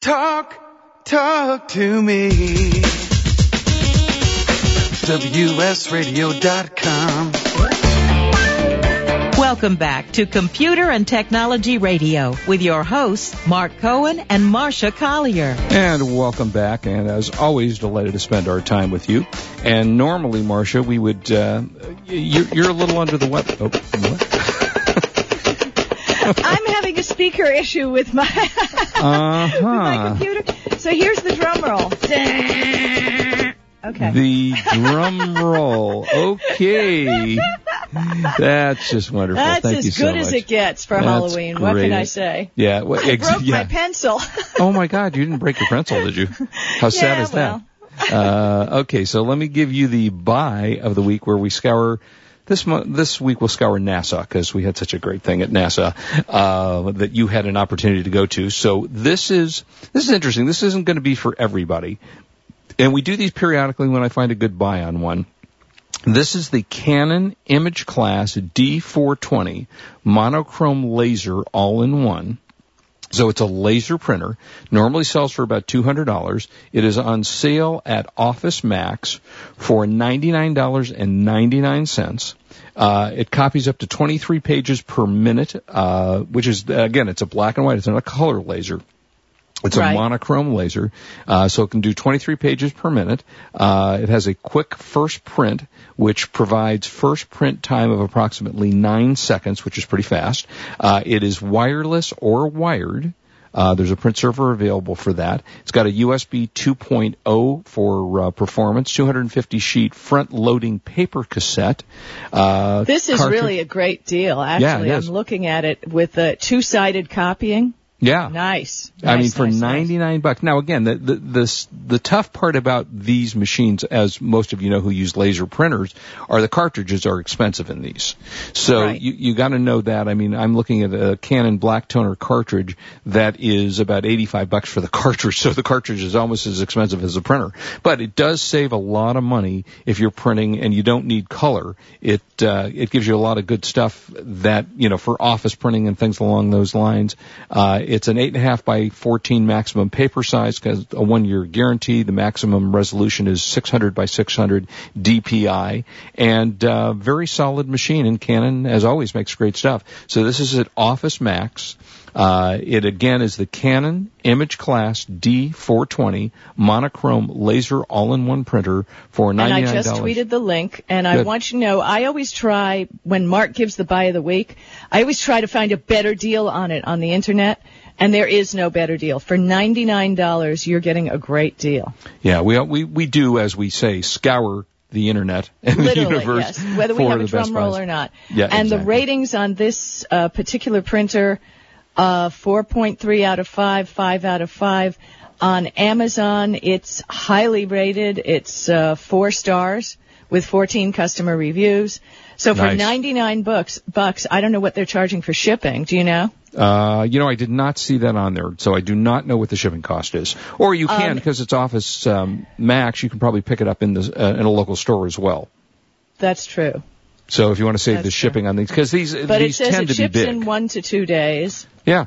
Talk, talk to me. WSRadio.com. Welcome back to Computer and Technology Radio with your hosts, Mark Cohen and Marsha Collier. And welcome back, and as always, delighted to spend our time with you. And normally, Marsha, we would, uh, you're, you're a little under the weather. Oh, what? I'm having a speaker issue with my, uh-huh. with my computer. So here's the drum roll. Okay. The drum roll. Okay. That's just wonderful. That's Thank as you so good as it gets for That's Halloween. What can. I say? Yeah. Well, I ex- broke yeah. my pencil. Oh my God, you didn't break your pencil, did you? How sad Yeah, is that? uh, okay, so let me give you the buy of the week where we scour. This mo- this week we'll scour NASA because we had such a great thing at NASA uh, that you had an opportunity to go to. So this is this is interesting. This isn't going to be for everybody, and we do these periodically when I find a good buy on one. This is the Canon Image Class D420 monochrome laser all in one. So it's a laser printer. Normally sells for about $200. It is on sale at Office Max for $99.99. Uh, it copies up to 23 pages per minute, uh, which is, again, it's a black and white. It's not a color laser. It's a monochrome laser, uh, so it can do 23 pages per minute. Uh, it has a quick first print, which provides first print time of approximately nine seconds, which is pretty fast. Uh, it is wireless or wired. Uh, there's a print server available for that. It's got a USB 2.0 for uh, performance, 250 sheet front loading paper cassette. Uh, This is cartridge- really a great deal. Yeah, Actually, is. I'm looking at it with uh, two-sided copying. Yeah. Nice. I mean, for nice, nice. 99 bucks. Now again, the, the, the, the tough part about these machines, as most of you know who use laser printers, are the cartridges are expensive in these. So Right. you, you gotta know that. I mean, I'm looking at a Canon Black Toner cartridge that is about 85 bucks for the cartridge. So the cartridge is almost as expensive as the printer. But it does save a lot of money if you're printing and you don't need color. It, uh, it gives you a lot of good stuff that, you know, for office printing and things along those lines. Uh, it's an 8.5 by 14 maximum paper size because a one year guarantee. The maximum resolution is 600 by 600 DPI and, uh, very solid machine and Canon, as always, makes great stuff. So this is at Office Max. Uh, it again is the Canon Image Class D420 monochrome laser all-in-one printer for $99. And I just tweeted the link, and I want you to know I always try when Mark gives the buy of the week, I always try to find a better deal on it on the internet, and there is no better deal. For ninety nine dollars, you're getting a great deal. Yeah, we we we do as we say scour the internet and the Literally, universe yes. Whether we have a the drum roll buys. or not. Yeah, and the ratings on this uh, particular printer, uh, 4.3 out of 5, 5 out of 5. On Amazon, it's highly rated. It's uh, four stars with 14 customer reviews. So for Nice. 99 bucks, bucks, I don't know what they're charging for shipping. Do you know? Uh, you know, I did not see that on there, so I do not know what the shipping cost is. Or you can, Um, because it's Office um, Max, you can probably pick it up in the uh, in a local store as well. That's true. So if you want to save That's the true. shipping on these, because these But it these says tend it to be ships big. in one to two days. yeah.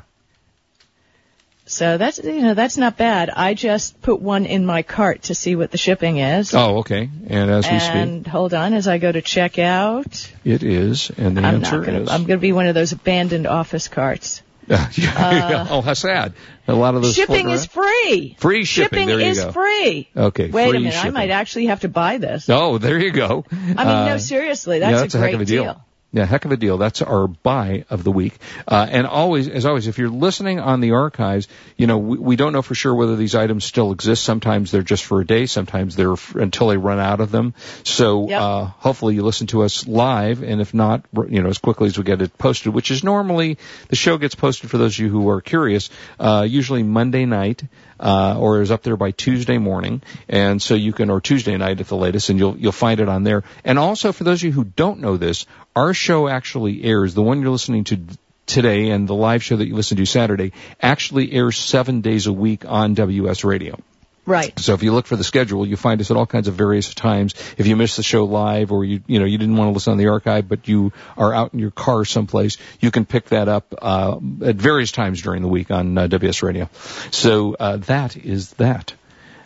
So that's you know that's not bad. I just put one in my cart to see what the shipping is. Oh, okay. And as we speak and hold on, as I go to check out, it is, and the I'm answer not gonna. is. I'm gonna be one of those abandoned office carts. oh, how sad! A lot of those shipping is free. Free shipping, there you is go. free. okay. Wait free a minute, shipping. I might actually have to buy this. Oh, there you go. I mean, Uh, no, seriously, that's, yeah, that's a, great heck of a deal. Yeah, heck of a deal. That's our buy of the week. Uh, and always, as always, if you're listening on the archives, you know, we, we don't know for sure whether these items still exist. Sometimes they're just for a day. Sometimes they're f- until they run out of them. So, Yep. uh, hopefully you listen to us live. And if not, you know, as quickly as we get it posted, which is normally the show gets posted for those of you who are curious, uh, usually Monday night uh, or is up there by Tuesday morning, and so you can, or Tuesday night at the latest, and you'll you'll find it on there. And also for those of you who don't know this, our show actually airs. The one you're listening to today and the live show that you listen to Saturday actually airs seven days a week on WS Radio. Right. So if you look for the schedule, you find us at all kinds of various times. If you miss the show live or you, you know, you didn't want to listen on the archive, but you are out in your car someplace, you can pick that up, uh, at various times during the week on uh, WS Radio. So, uh, that is that.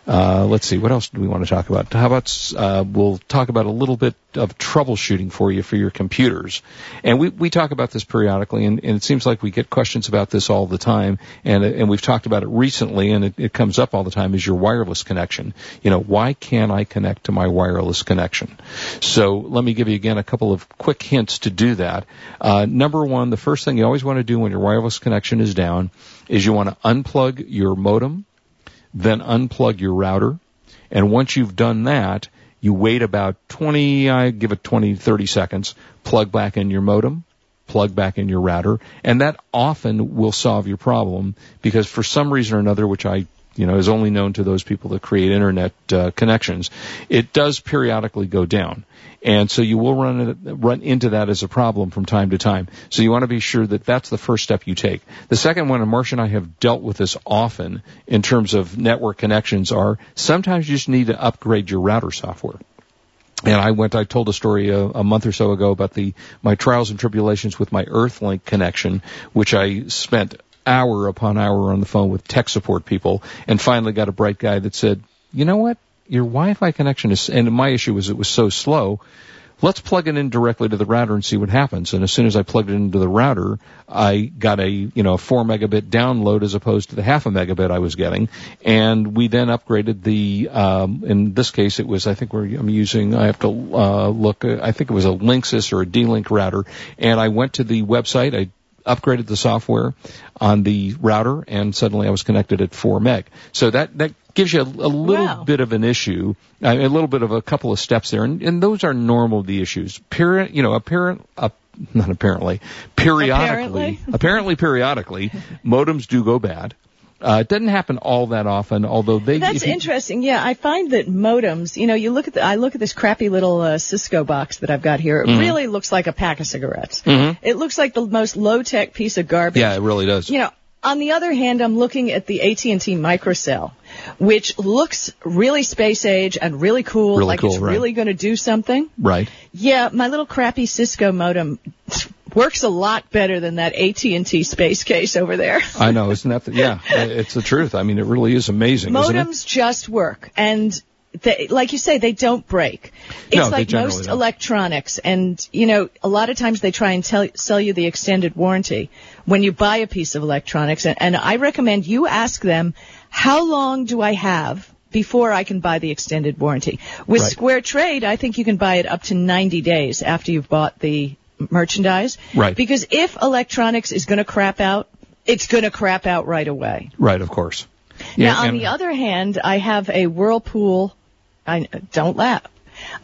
Uh, let's see, what else do we want to talk about? How about, uh, we'll talk about a little bit of troubleshooting for you for your computers. And we, we talk about this periodically, and, and it seems like we get questions about this all the time, and, and we've talked about it recently, and it, it comes up all the time, is your wireless connection. You know, why can't I connect to my wireless connection? So let me give you again a couple of quick hints to do that. Uh, number one, the first thing you always want to do when your wireless connection is down is you want to unplug your modem, then unplug your router. And once you've done that, you wait about 20, I give it 20, 30 seconds, plug back in your modem, plug back in your router, and that often will solve your problem because for some reason or another, which I you know, is only known to those people that create internet uh, connections. It does periodically go down. And so you will run, run into that as a problem from time to time. So you want to be sure that that's the first step you take. The second one, and Marsha and I have dealt with this often in terms of network connections, are sometimes you just need to upgrade your router software. And I went, I told a story a, a, month or so ago about the, my trials and tribulations with my Earthlink connection, which I spent hour upon hour on the phone with tech support people and finally got a bright guy that said, you know what? Your Wi-Fi connection is, and my issue was it was so slow. Let's plug it in directly to the router and see what happens. And as soon as I plugged it into the router, I got a, you know, a four megabit download as opposed to the half a megabit I was getting. And we then upgraded the, um, in this case it was, I think we're, I'm using, I have to, uh, look, I think it was a Linksys or a D-Link router. And I went to the website, I upgraded the software on the router, and suddenly I was connected at 4 meg. So that that gives you a, a little Wow. bit of an issue, uh, a little bit of a couple of steps there, and, and those are normal the issues. Peri- you know, apparent. Uh, not apparently, periodically, Apparently? apparently periodically, modems do go bad. Uh, it doesn't happen all that often, although they. That's you- interesting. Yeah, I find that modems, you know, you look at the, I look at this crappy little uh, Cisco box that I've got here. Mm-hmm. It really looks like a pack of cigarettes. It looks like the most low-tech piece of garbage. Yeah, it really does. You know, on the other hand, I'm looking at the AT&T microcell, which looks really space age and really cool, Really like cool, it's right. really going to do something. Right. Yeah, my little crappy Cisco modem works a lot better than that AT&T space case over there. I know, isn't that? The, yeah, it's the truth. I mean, it really is amazing, isn't it? Modems just work, and they, like you say, they don't break. It's No, like most don't. electronics, and you know, a lot of times they try and tell, sell you the extended warranty when you buy a piece of electronics, and, and I recommend you ask them, how long do I have? Before I can buy the extended warranty. With Right. Square Trade, I think you can buy it up to 90 days after you've bought the merchandise. Right. Because if electronics is going to crap out, it's going to crap out right away. Right, of course. Now, on the other hand, I have a Whirlpool. I don't laugh.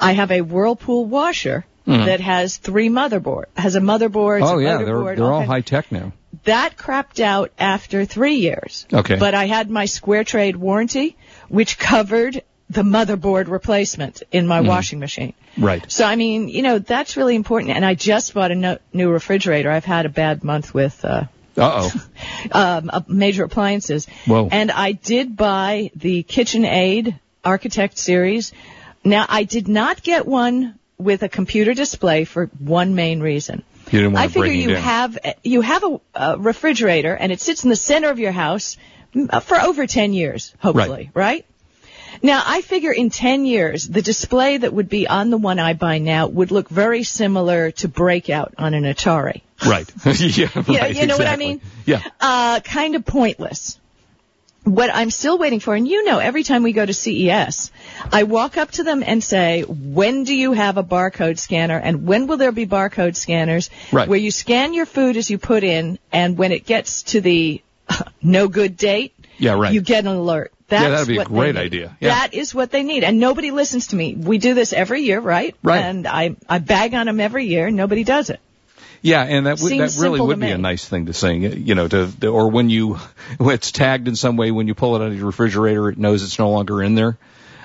I have a Whirlpool washer that has three motherboard has a motherboard. Oh yeah, motherboard, they're they're all high tech now. That crapped out after three years. Okay. But I had my Square Trade warranty, which covered the motherboard replacement in my washing machine. Right. So I mean, you know, that's really important. And I just bought a no- new refrigerator. I've had a bad month with. Uh, Uh oh. um, uh, major appliances. Whoa. And I did buy the KitchenAid Architect series. Now I did not get one with a computer display for one main reason. You didn't want I figure you down. have you have a, a refrigerator and it sits in the center of your house mm, uh, for over 10 years, hopefully, right? Now, I figure in 10 years, the display that would be on the one I buy now would look very similar to Breakout on an Atari. Right. yeah. Right. you know what I mean? Yeah. uh, kind of pointless. What I'm still waiting for, and you know, every time we go to CES, I walk up to them and say, when do you have a barcode scanner and when will there be barcode scanners Right. where you scan your food as you put in and when it gets to the no good date, Yeah, right. you get an alert. That's that'd be a great idea. Yeah. That is what they need. And nobody listens to me. We do this every year, right? Right. And I, I bag on them every year. Nobody does it. Yeah, and that would, that really would be a nice thing to sing, you know, to or when you when it's tagged in some way when you pull it out of your refrigerator, it knows it's no longer in there.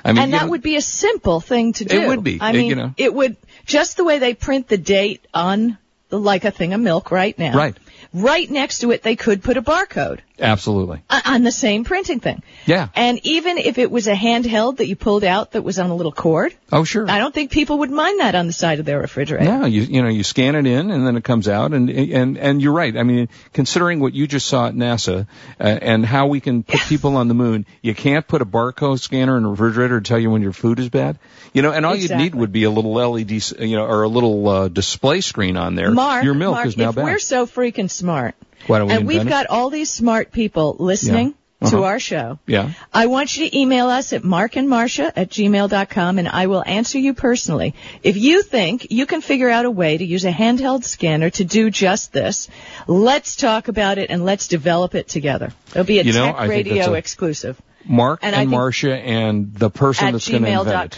I mean, and that know, would be a simple thing to do. It would be. I It- mean, you know. it would just the way they print the date on the, like a thing of milk right now. Right. Right next to it, they could put a barcode. Absolutely. on the same printing thing. Yeah. And even if it was a handheld that you pulled out that was on a little cord, Oh, sure. I don't think people would mind that on the side of their refrigerator. Yeah, you you know you scan it in and then it comes out and and and you're right. I mean, considering what you just saw at NASA uh, and how we can put people on the moon, you can't put a barcode scanner in a refrigerator to tell you when your food is bad. You know, and all you'd need would be a little LED, s- you know, or a little uh, display screen on there. Mark, your milk Mark, is now if bad. we're so freaking smart, Why don't we and we've it? got all these smart people listening Yeah. to Uh-huh. our show, Yeah. I want you to email us at markandmarsha at gmail.com and I will answer you personally. If you think you can figure out a way to use a handheld scanner to do just this, let's talk about it and let's develop it together. It'll be a You know, tech radio a- exclusive Mark and and, Marsha and the person at that's going to invent it.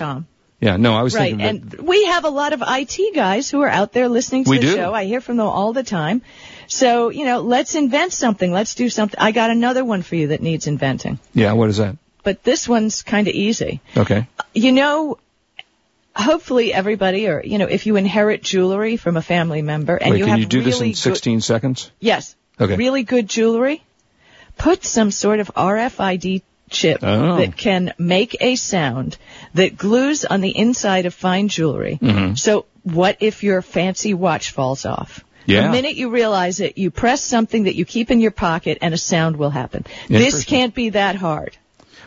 Yeah, no, I was thinking. Right, thinking. and we have a lot of IT guys who are out there listening to We the do. show. I hear from them all the time. So, you know, let's invent something. Let's do something. I got another one for you that needs inventing. yeah, what is that? But this one's kind of easy. Okay. You know, hopefully everybody, or, you know, if you inherit jewelry from a family member and Wait, you can have you do really this in good- 16 seconds? yes, Okay. really good jewelry, put some sort of RFID chip Oh. that can make a sound that glues on the inside of fine jewelry. Mm-hmm. So what if your fancy watch falls off? Yeah. The minute you realize it, you press something that you keep in your pocket and a sound will happen. This can't be that hard.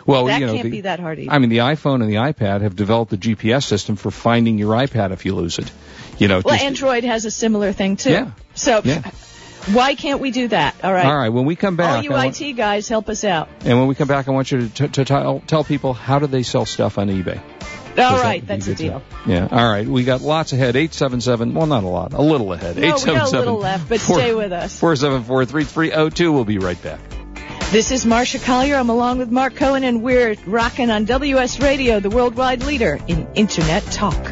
Well, That you know, can't the- be that hard either. I mean, the iPhone and the iPad have developed the GPS system for finding your iPad if you lose it. You know, Well, just- Android has a similar thing too. Yeah. So Yeah. Why can't we do that? All right. All right, when we come back, All you want- IT guys, help us out. and when we come back, I want you to, t- to tell, tell people how do they sell stuff on eBay. All that right, be that's a deal. Yeah. All right. We got lots ahead. Eight seven seven. Well, not a lot. A little ahead. No, we got a 877 little left, but stay with us. Four seven four three three zero two. We'll be right back. This is Marsha Collier. I'm along with Mark Cohen, and we're rocking on WS Radio, the worldwide leader in Internet talk.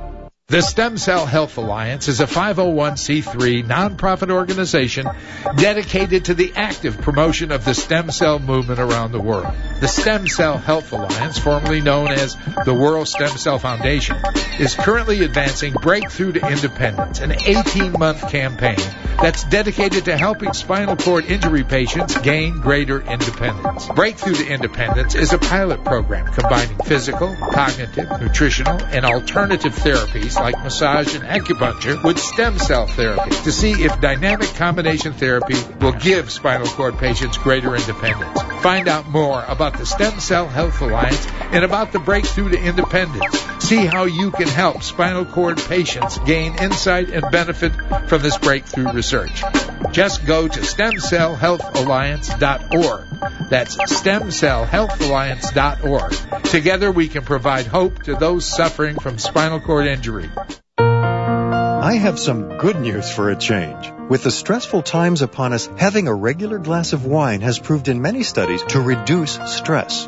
The Stem Cell Health Alliance is a 501c3 nonprofit organization dedicated to the active promotion of the stem cell movement around the world. The Stem Cell Health Alliance, formerly known as the World Stem Cell Foundation, is currently advancing Breakthrough to Independence, an 18-month campaign that's dedicated to helping spinal cord injury patients gain greater independence. Breakthrough to Independence is a pilot program combining physical, cognitive, nutritional, and alternative therapies like massage and acupuncture with stem cell therapy to see if dynamic combination therapy will give spinal cord patients greater independence. Find out more about the Stem Cell Health Alliance and about the Breakthrough to Independence. See how you can help spinal cord patients gain insight and benefit from this breakthrough research. Just go to stemcellhealthalliance.org. That's stemcellhealthalliance.org. Together we can provide hope to those suffering from spinal cord injury. I have some good news for a change. With the stressful times upon us, having a regular glass of wine has proved in many studies to reduce stress.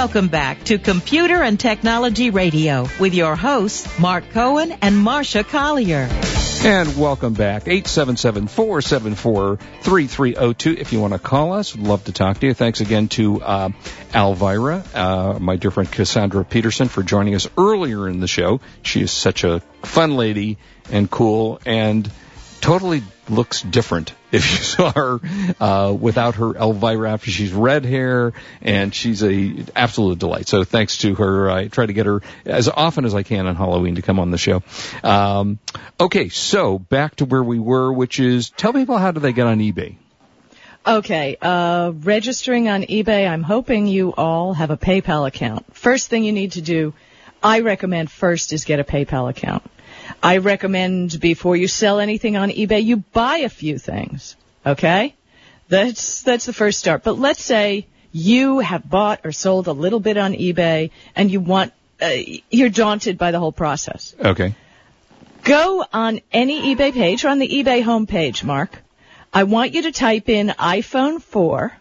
Welcome back to Computer and Technology Radio with your hosts, Mark Cohen and Marsha Collier. And welcome back. 877-474-3302 if you want to call us. We'd love to talk to you. Thanks again to uh, Elvira, uh, my dear friend Cassandra Peterson, for joining us earlier in the show. She is such a fun lady and cool and totally looks different if you saw her uh, without her Elvira after she's red hair and she's a absolute delight. So thanks to her, I try to get her as often as I can on Halloween to come on the show. Um, okay, so back to where we were, which is tell people how do they get on eBay. Okay, uh, registering on eBay, I'm hoping you all have a PayPal account. First thing you need to do, I recommend first is get a PayPal account. I recommend before you sell anything on eBay, you buy a few things. Okay? That's, that's the first start. But let's say you have bought or sold a little bit on eBay and you want, uh, you're daunted by the whole process. Okay. Go on any eBay page or on the eBay homepage, Mark. I want you to type in iPhone 4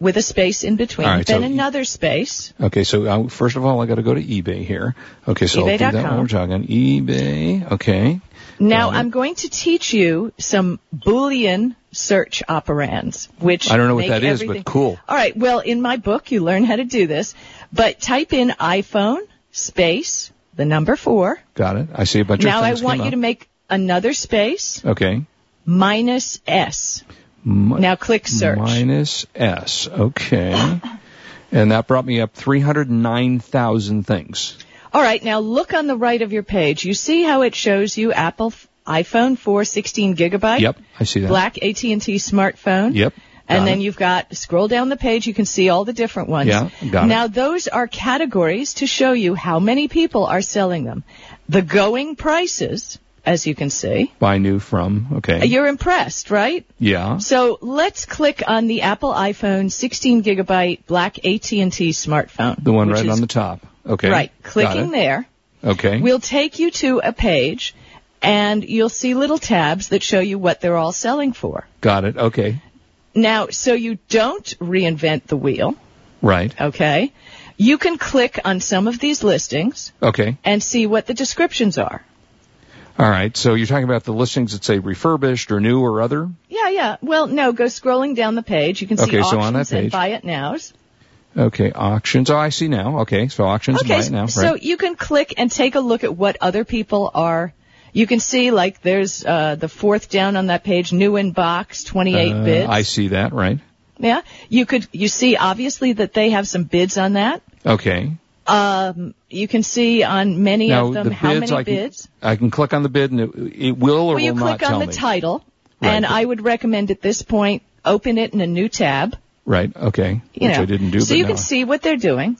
with a space in between, right, then so- another space. Okay, so uh, first of all, I got to go to eBay here. Okay, so I'll do that while we're talking. eBay. Okay. Now I'm going to teach you some Boolean search operands, which I don't know what that is, but cool. All right. Well, in my book, you learn how to do this. But type in iPhone space the number four. Got it. I see a bunch now of things. Now I want you to make another space Okay. minus S. Mi- Now click search. Minus S. Okay. And that brought me up 309,000 things. All right. Now look on the right of your page. You see how it shows you Apple iPhone 4 16 gigabyte. Yep, I see that. Black AT&T smartphone. Yep. And got then it. you've got, scroll down the page, you can see all the different ones. Yeah, got it. now those are categories to show you how many people are selling them. The going prices, as you can see. buy new from. Okay. Uh, you're impressed, right? yeah. So let's click on the Apple iPhone 16 gigabyte black AT&T smartphone. The one right is- on the top. Okay. Right. Clicking there Okay. We'll take you to a page and you'll see little tabs that show you what they're all selling for. Got it. Okay. Now, so you don't reinvent the wheel, Right. okay? You can click on some of these listings Okay. and see what the descriptions are. All right. So you're talking about the listings that say refurbished or new or other? Yeah, yeah. Well, no, go scrolling down the page. You can see Okay, so auctions on that and page. buy it nows. Okay. Auctions. Oh, I see now. Okay. So auctions and Okay, buy it now. so you can click and take a look at what other people are. You can see like there's uh, the fourth down on that page, new in box, 28 Uh, bids. I see that. Right. Yeah, you could you see obviously that they have some bids on that. Okay. Um, you can see on many Now of them the how bids, many I can, bids. I can click on the bid and it, it will or Well, you will not click on the me. title, Right. and I would recommend at this point open it in a new tab. Right. Okay. You Which know, I didn't do. so but you can see what they're doing.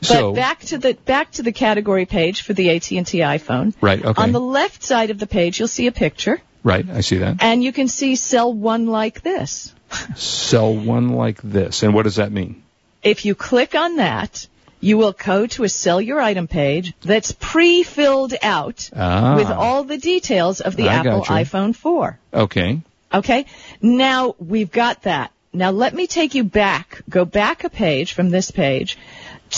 But So- back to the back to the category page for the AT&T iPhone. Right. Okay. On the left side of the page, you'll see a picture, Right. I see that. and you can see sell one like this. Sell one like this. And what does that mean? If you click on that, you will go to a sell your item page that's pre-filled out Ah. with all the details of the I Apple iPhone 4. Okay. Okay? Now we've got that. Now let me take you back, go back a page from this page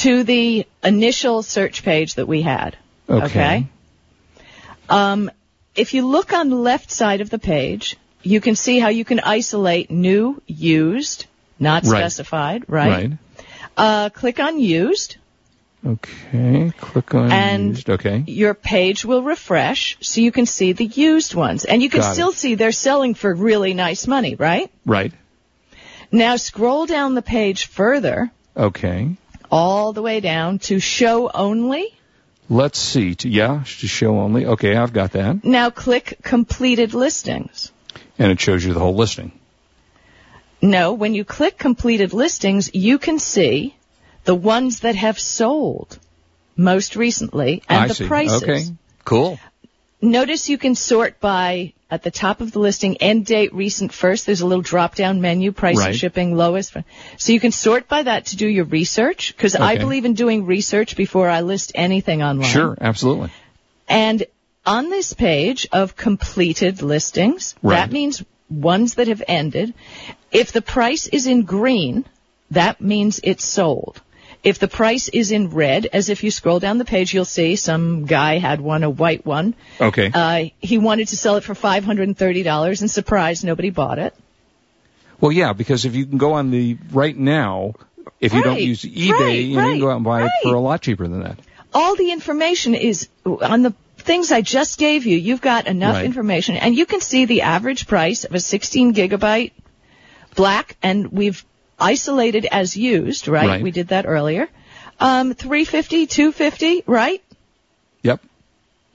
to the initial search page that we had. Okay. Um, if you look on the left side of the page, you can see how you can isolate new, used, not Right. specified, right? Right. Uh, click on used. Okay. Click on And- used. Okay. Your page will refresh so you can see the used ones. And you can Got it. still see they're selling for really nice money, right? Right. Now scroll down the page further, Okay. all the way down to show only. Let's see. To, yeah, to show only. Okay, I've got that. Now click completed listings. And it shows you the whole listing. No, when you click completed listings, you can see the ones that have sold. most recently and I the see. prices. Okay. Cool. Notice you can sort by at the top of the listing end date recent first. There's a little drop down menu price Right. of shipping lowest. So you can sort by that to do your research because I believe in doing research before I list anything online. Sure. Absolutely. And on this page of completed listings, Right. that means ones that have ended. If the price is in green, that means it's sold. If the price is in red, as if you scroll down the page, you'll see some guy had one, a white one. Okay. Uh, he wanted to sell it for $530 and surprise, nobody bought it. Well, yeah, because if you can go on the right now, if you don't use eBay, right, you can go out and buy it for a lot cheaper than that. all the information is on the things I just gave you. You've got enough Right. information, and you can see the average price of a 16 gigabyte black, and we've isolated as used, right? Right. We did that earlier. Um, 350, 250, right? Yep.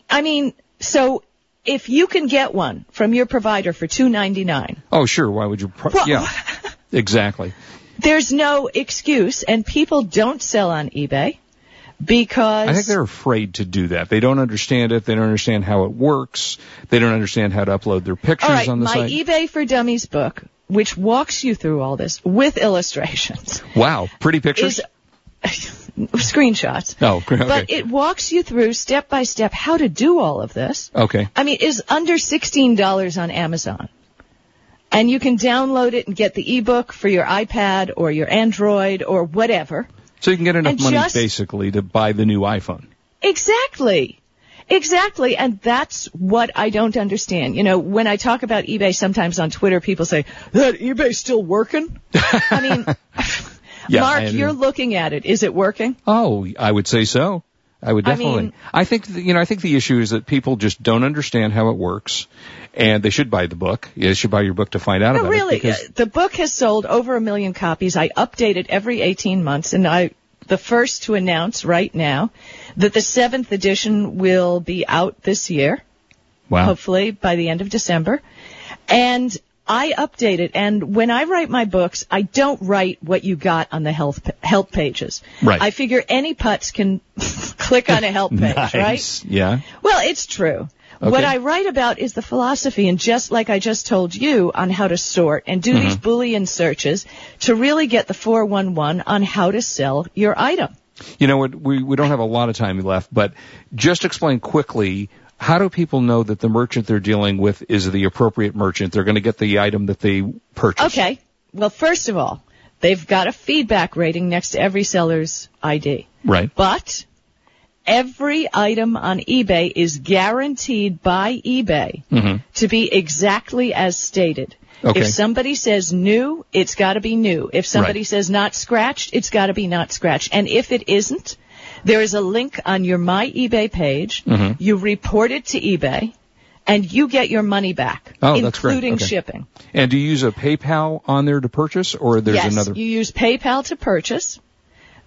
I mean, so if you can get one from your provider for 299, Oh, sure. Why would you? Pro- Well- yeah. Exactly. there's no excuse, and people don't sell on eBay because I think they're afraid to do that. They don't understand it. They don't understand how it works. They don't understand how to upload their pictures All right, on the my site. eBay for Dummies book, which walks you through all this with illustrations, wow. Pretty pictures. is screenshots. oh, okay. But it walks you through step by step how to do all of this. okay. I mean, is under $16 on Amazon. And you can download it and get the ebook for your iPad or your Android or whatever. So you can get enough and money just- basically to buy the new iPhone. Exactly. Exactly. And that's what I don't understand. You know, when I talk about eBay sometimes on Twitter, people say, that eBay's still working? I mean, Yeah, Mark, I- you're looking at it. Is it working? Oh, I would say so. I would definitely. I mean- I think that, you know. I think the issue is that people just don't understand how it works, and they should buy the book. They should buy your book to find out No, about really. it. Because, uh, the book has sold over a million copies. I update it every 18 months, and I the first to announce right now that the seventh edition will be out this year. wow. hopefully by the end of December. And I update it, and when I write my books, I don't write what you got on the health help pages. Right. I figure any putz can click on a help page, nice. right? Yeah. Well, it's true. What I write about is the philosophy, and just like I just told you on how to sort and do Mm-hmm. these Boolean searches to really get the 411 on how to sell your item. You know what? We we don't have a lot of time left, but just explain quickly. How do people know that the merchant they're dealing with is the appropriate merchant? They're going to get the item that they purchased. Okay. Well, first of all, they've got a feedback rating next to every seller's ID. Right. But every item on eBay is guaranteed by eBay to be exactly as stated. Okay. If somebody says new, it's got to be new. If somebody Right. says not scratched, it's got to be not scratched. And if it isn't, there is a link on your My eBay page. Mm-hmm. You report it to eBay, and you get your money back, Oh, that's great. including Okay. shipping. And do you use a PayPal on there to purchase, or there's yes, another? you use PayPal to purchase.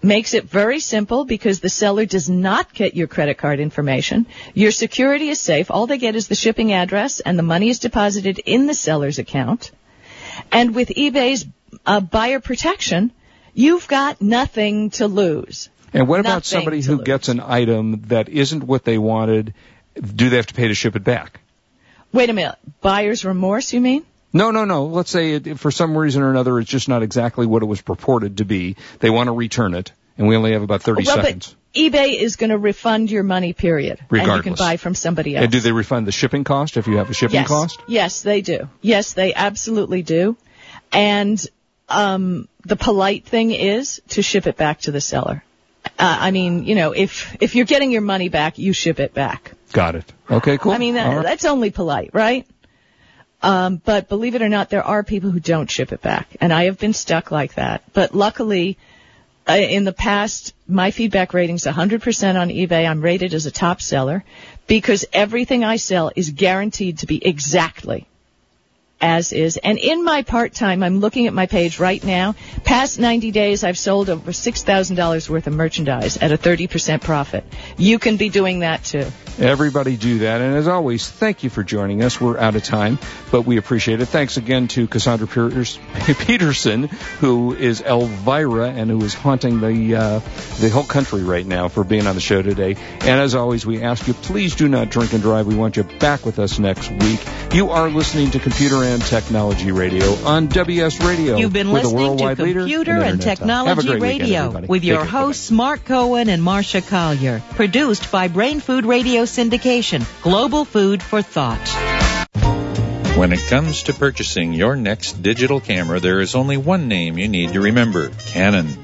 Makes it very simple because the seller does not get your credit card information. Your security is safe. All they get is the shipping address and the money is deposited in the seller's account. And with eBay's uh, buyer protection, you've got nothing to lose. And what Nothing about somebody who lose. gets an item that isn't what they wanted? Do they have to pay to ship it back? Wait a minute. Buyer's remorse, you mean? No, no, no. Let's say it, for some reason or another, it's just not exactly what it was purported to be. They want to return it, and we only have about 30 well, seconds. but eBay is going to refund your money, period. And you can buy from somebody else. And do they refund the shipping cost if you have a shipping yes. cost? Yes, they do. Yes, they absolutely do. And um, the polite thing is to ship it back to the seller. Uh, I mean, you know, if if you're getting your money back, you ship it back. Got it. Okay, cool. I mean, that, right. that's only polite, right? Um, but believe it or not, there are people who don't ship it back, and I have been stuck like that. But luckily, uh, in the past, my feedback rating's 100% on eBay. I'm rated as a top seller because everything I sell is guaranteed to be exactly as is. And in my part-time, I'm looking at my page right now. Past 90 days, I've sold over $6,000 worth of merchandise at a 30% profit. You can be doing that too. Everybody do that. And as always, thank you for joining us. We're out of time, but we appreciate it. Thanks again to Cassandra Peterson, who is Elvira and who is haunting the, uh, the whole country right now for being on the show today. And as always, we ask you, please do not drink and drive. We want you back with us next week. You are listening to Computer and Technology Radio on WS Radio. You've been listening to Computer and Technology Radio weekend, with your hosts Mark Cohen and Marsha Collier. Produced by Brain Food Radio syndication. Global food for thought. When it comes to purchasing your next digital camera, there is only one name you need to remember Canon.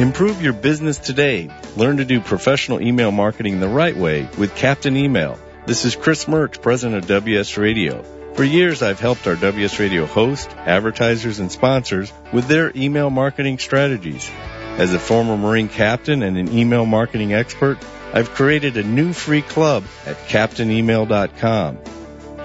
Improve your business today. Learn to do professional email marketing the right way with Captain Email. This is Chris Merckx, president of WS Radio. For years, I've helped our WS Radio hosts, advertisers, and sponsors with their email marketing strategies. As a former Marine captain and an email marketing expert, I've created a new free club at captainemail.com.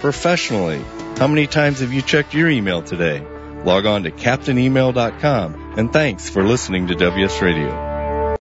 professionally. How many times have you checked your email today? Log on to CaptainEmail.com and thanks for listening to WS Radio.